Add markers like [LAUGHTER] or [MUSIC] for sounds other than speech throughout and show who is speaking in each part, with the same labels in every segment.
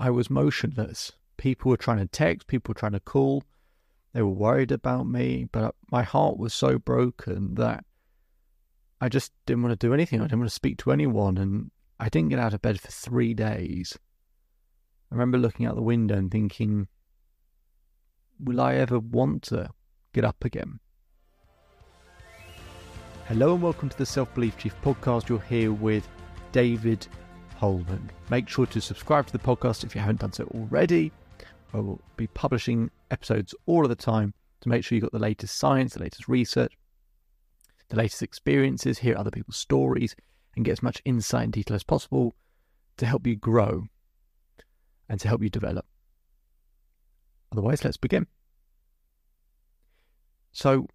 Speaker 1: I was motionless. People were trying to text, people were trying to call. They were worried about me, but my heart was so broken that I just didn't want to do anything. I didn't want to speak to anyone. And I didn't get out of bed for three days. I remember looking out the window and thinking, will I ever want to get up again? Hello and welcome to the Self Belief Chief podcast. You're here with David Hulman. Make sure to subscribe to the podcast if you haven't done so already. I will be publishing episodes all of the time to make sure you got the latest science, the latest research, the latest experiences, hear other people's stories, and get as much insight and detail as possible to help you grow and to help you develop. Otherwise, let's begin. So,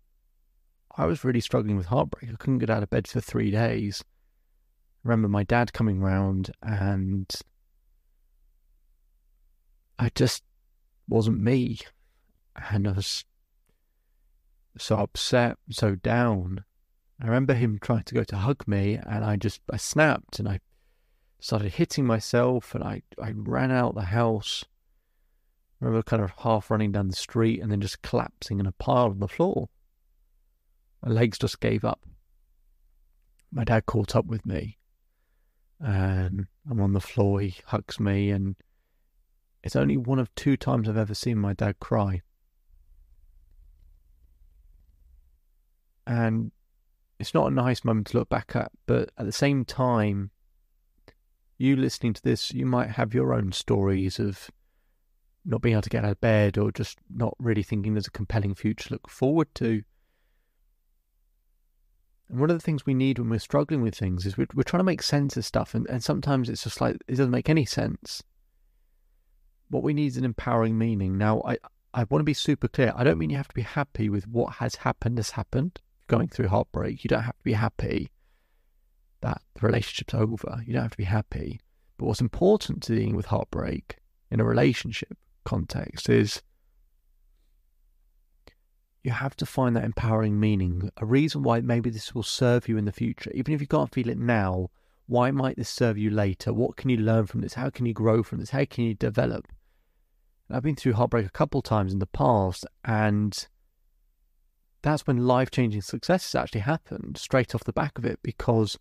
Speaker 1: I was really struggling with heartbreak. I couldn't get out of bed for three days. Remember my dad coming round and I just wasn't me. And I was so upset, so down. I remember him trying to go to hug me and I just, I snapped and I started hitting myself and I, I ran out the house. I remember kind of half running down the street and then just collapsing in a pile on the floor. My legs just gave up. My dad caught up with me and I'm on the floor. He hugs me and it's only one of two times I've ever seen my dad cry. And it's not a nice moment to look back at, but at the same time, you listening to this, you might have your own stories of not being able to get out of bed or just not really thinking there's a compelling future to look forward to. And one of the things we need when we're struggling with things is we're, we're trying to make sense of stuff, and, and sometimes it's just like it doesn't make any sense. What we need is an empowering meaning. Now, I, I want to be super clear. I don't mean you have to be happy with what has happened has happened. Going through heartbreak, you don't have to be happy that the relationship's over. You don't have to be happy. But what's important to dealing with heartbreak in a relationship context is you have to find that empowering meaning, a reason why maybe this will serve you in the future. Even if you can't feel it now, why might this serve you later? What can you learn from this? How can you grow from this? How can you develop? And I've been through heartbreak a couple times in the past, and that's when life changing successes actually happened straight off the back of it because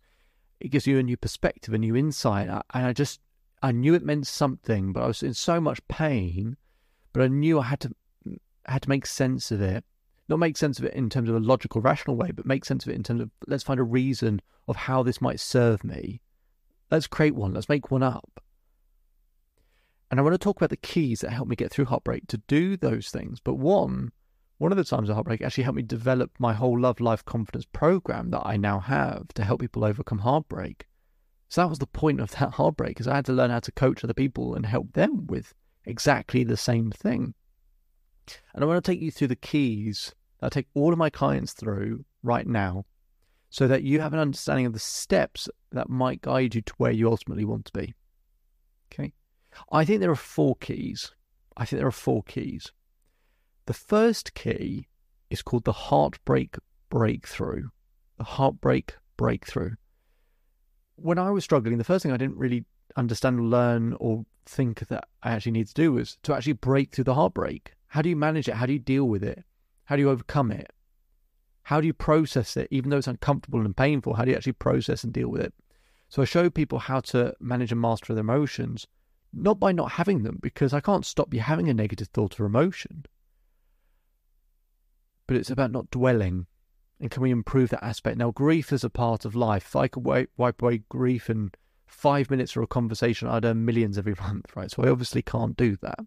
Speaker 1: it gives you a new perspective, a new insight. And I just, I knew it meant something, but I was in so much pain, but I knew I had to, had to make sense of it not make sense of it in terms of a logical, rational way, but make sense of it in terms of let's find a reason of how this might serve me. Let's create one. Let's make one up. And I want to talk about the keys that help me get through heartbreak to do those things. But one, one of the times of heartbreak actually helped me develop my whole love life confidence program that I now have to help people overcome heartbreak. So that was the point of that heartbreak, is I had to learn how to coach other people and help them with exactly the same thing. And I want to take you through the keys that I take all of my clients through right now so that you have an understanding of the steps that might guide you to where you ultimately want to be. Okay. I think there are four keys. I think there are four keys. The first key is called the heartbreak breakthrough. The heartbreak breakthrough. When I was struggling, the first thing I didn't really understand, learn, or think that I actually need to do was to actually break through the heartbreak. How do you manage it? How do you deal with it? How do you overcome it? How do you process it, even though it's uncomfortable and painful? How do you actually process and deal with it? So I show people how to manage and master their emotions, not by not having them, because I can't stop you having a negative thought or emotion. But it's about not dwelling. And can we improve that aspect? Now, grief is a part of life. If I could wipe, away grief in five minutes for a conversation, I'd earn millions every [LAUGHS] month, right? So I obviously can't do that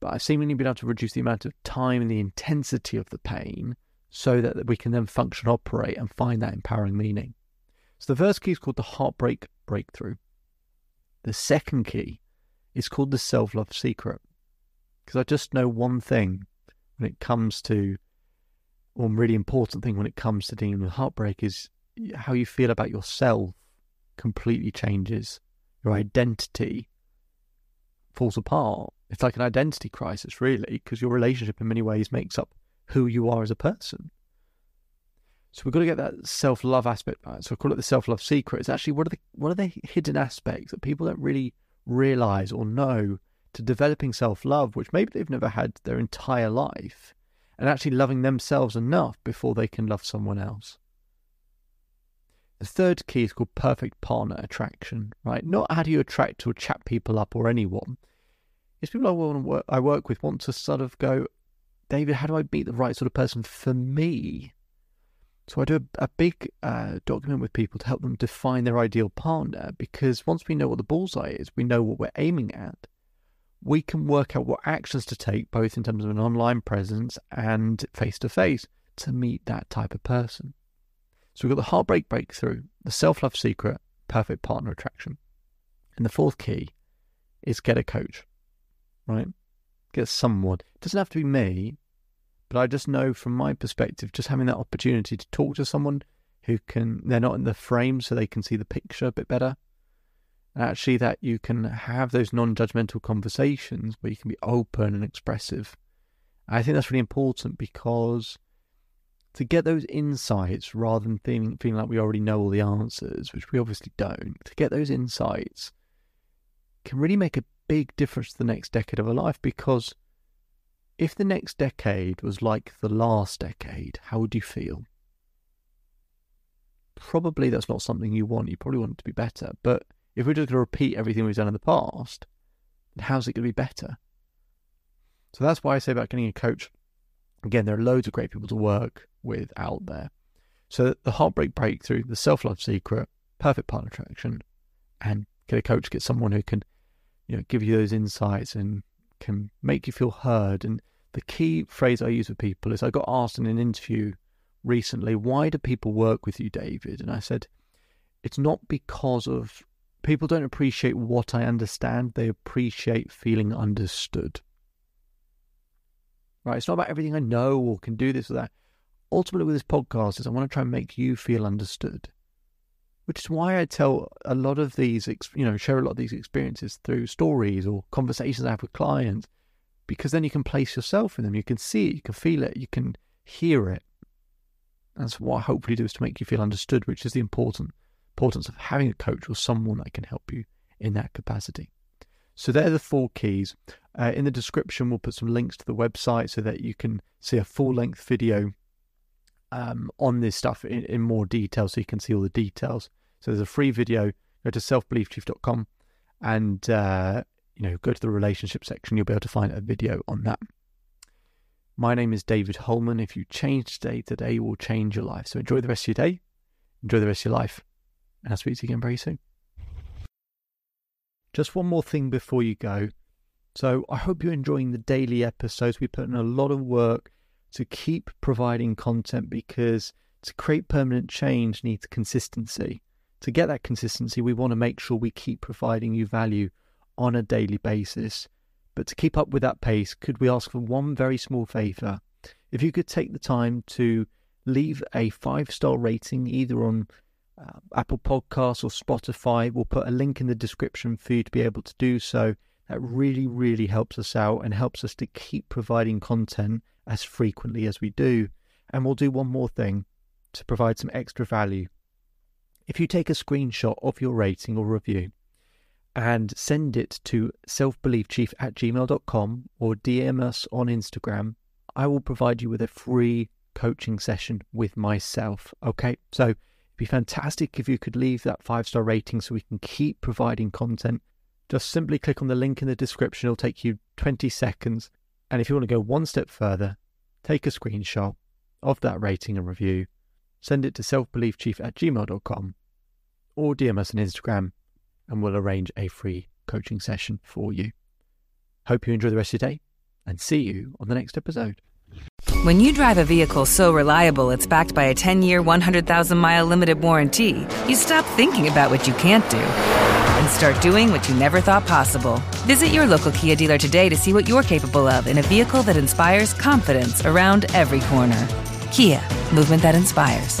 Speaker 1: but I've seemingly been able to reduce the amount of time and the intensity of the pain so that we can then function, operate, and find that empowering meaning. So the first key is called the heartbreak breakthrough. The second key is called the self love secret. Because I just know one thing when it comes to, one really important thing when it comes to dealing with heartbreak is how you feel about yourself completely changes. Your identity falls apart it's like an identity crisis, really, because your relationship in many ways makes up who you are as a person. So we've got to get that self love aspect. So I call it the self love secret. It's actually what are the what are the hidden aspects that people don't really realize or know to developing self love, which maybe they've never had their entire life, and actually loving themselves enough before they can love someone else. The third key is called perfect partner attraction, right? Not how do you attract or chat people up or anyone. It's people I, work, I work with want to sort of go, David, how do I meet the right sort of person for me? So I do a, a big uh, document with people to help them define their ideal partner because once we know what the bullseye is, we know what we're aiming at. We can work out what actions to take, both in terms of an online presence and face to face, to meet that type of person. So we've got the heartbreak breakthrough, the self love secret, perfect partner attraction. And the fourth key is get a coach, right? Get someone. It doesn't have to be me, but I just know from my perspective, just having that opportunity to talk to someone who can, they're not in the frame so they can see the picture a bit better. And actually, that you can have those non judgmental conversations where you can be open and expressive. I think that's really important because to get those insights rather than feeling, feeling like we already know all the answers, which we obviously don't, to get those insights can really make a big difference to the next decade of our life because if the next decade was like the last decade, how would you feel? Probably that's not something you want. You probably want it to be better. But if we're just going to repeat everything we've done in the past, then how's it going to be better? So that's why I say about getting a coach. Again, there are loads of great people to work with out there. So the heartbreak breakthrough, the self love secret, perfect partner attraction, and get a coach, get someone who can, you know, give you those insights and can make you feel heard. And the key phrase I use with people is I got asked in an interview recently, why do people work with you, David? And I said, it's not because of people don't appreciate what I understand, they appreciate feeling understood. Right? It's not about everything I know or can do this or that ultimately with this podcast is I want to try and make you feel understood, which is why I tell a lot of these, you know, share a lot of these experiences through stories or conversations I have with clients, because then you can place yourself in them, you can see it, you can feel it, you can hear it. That's what I hopefully do is to make you feel understood, which is the important importance of having a coach or someone that can help you in that capacity. So they're the four keys. Uh, in the description, we'll put some links to the website so that you can see a full length video um, on this stuff in, in, more detail so you can see all the details. So there's a free video. Go to selfbeliefchief.com and uh, you know go to the relationship section. You'll be able to find a video on that. My name is David Hulman. If you change today, today will change your life. So enjoy the rest of your day, enjoy the rest of your life, and I'll speak to you again very soon. Just one more thing before you go. So I hope you're enjoying the daily episodes. We put in a lot of work to keep providing content because to create permanent change needs consistency. To get that consistency, we want to make sure we keep providing you value on a daily basis. But to keep up with that pace, could we ask for one very small favor? If you could take the time to leave a five star rating either on uh, Apple Podcasts or Spotify, we'll put a link in the description for you to be able to do so. That really, really helps us out and helps us to keep providing content as frequently as we do. And we'll do one more thing to provide some extra value. If you take a screenshot of your rating or review and send it to selfbeliefchief at gmail.com or DM us on Instagram, I will provide you with a free coaching session with myself. Okay, so it'd be fantastic if you could leave that five star rating so we can keep providing content. Just simply click on the link in the description, it'll take you 20 seconds. And if you want to go one step further, take a screenshot of that rating and review, send it to selfbeliefchief at gmail.com or DM us on Instagram and we'll arrange a free coaching session for you. Hope you enjoy the rest of your day and see you on the next episode.
Speaker 2: When you drive a vehicle so reliable it's backed by a 10 year, 100,000 mile limited warranty, you stop thinking about what you can't do and start doing what you never thought possible. Visit your local Kia dealer today to see what you're capable of in a vehicle that inspires confidence around every corner. Kia, movement that inspires.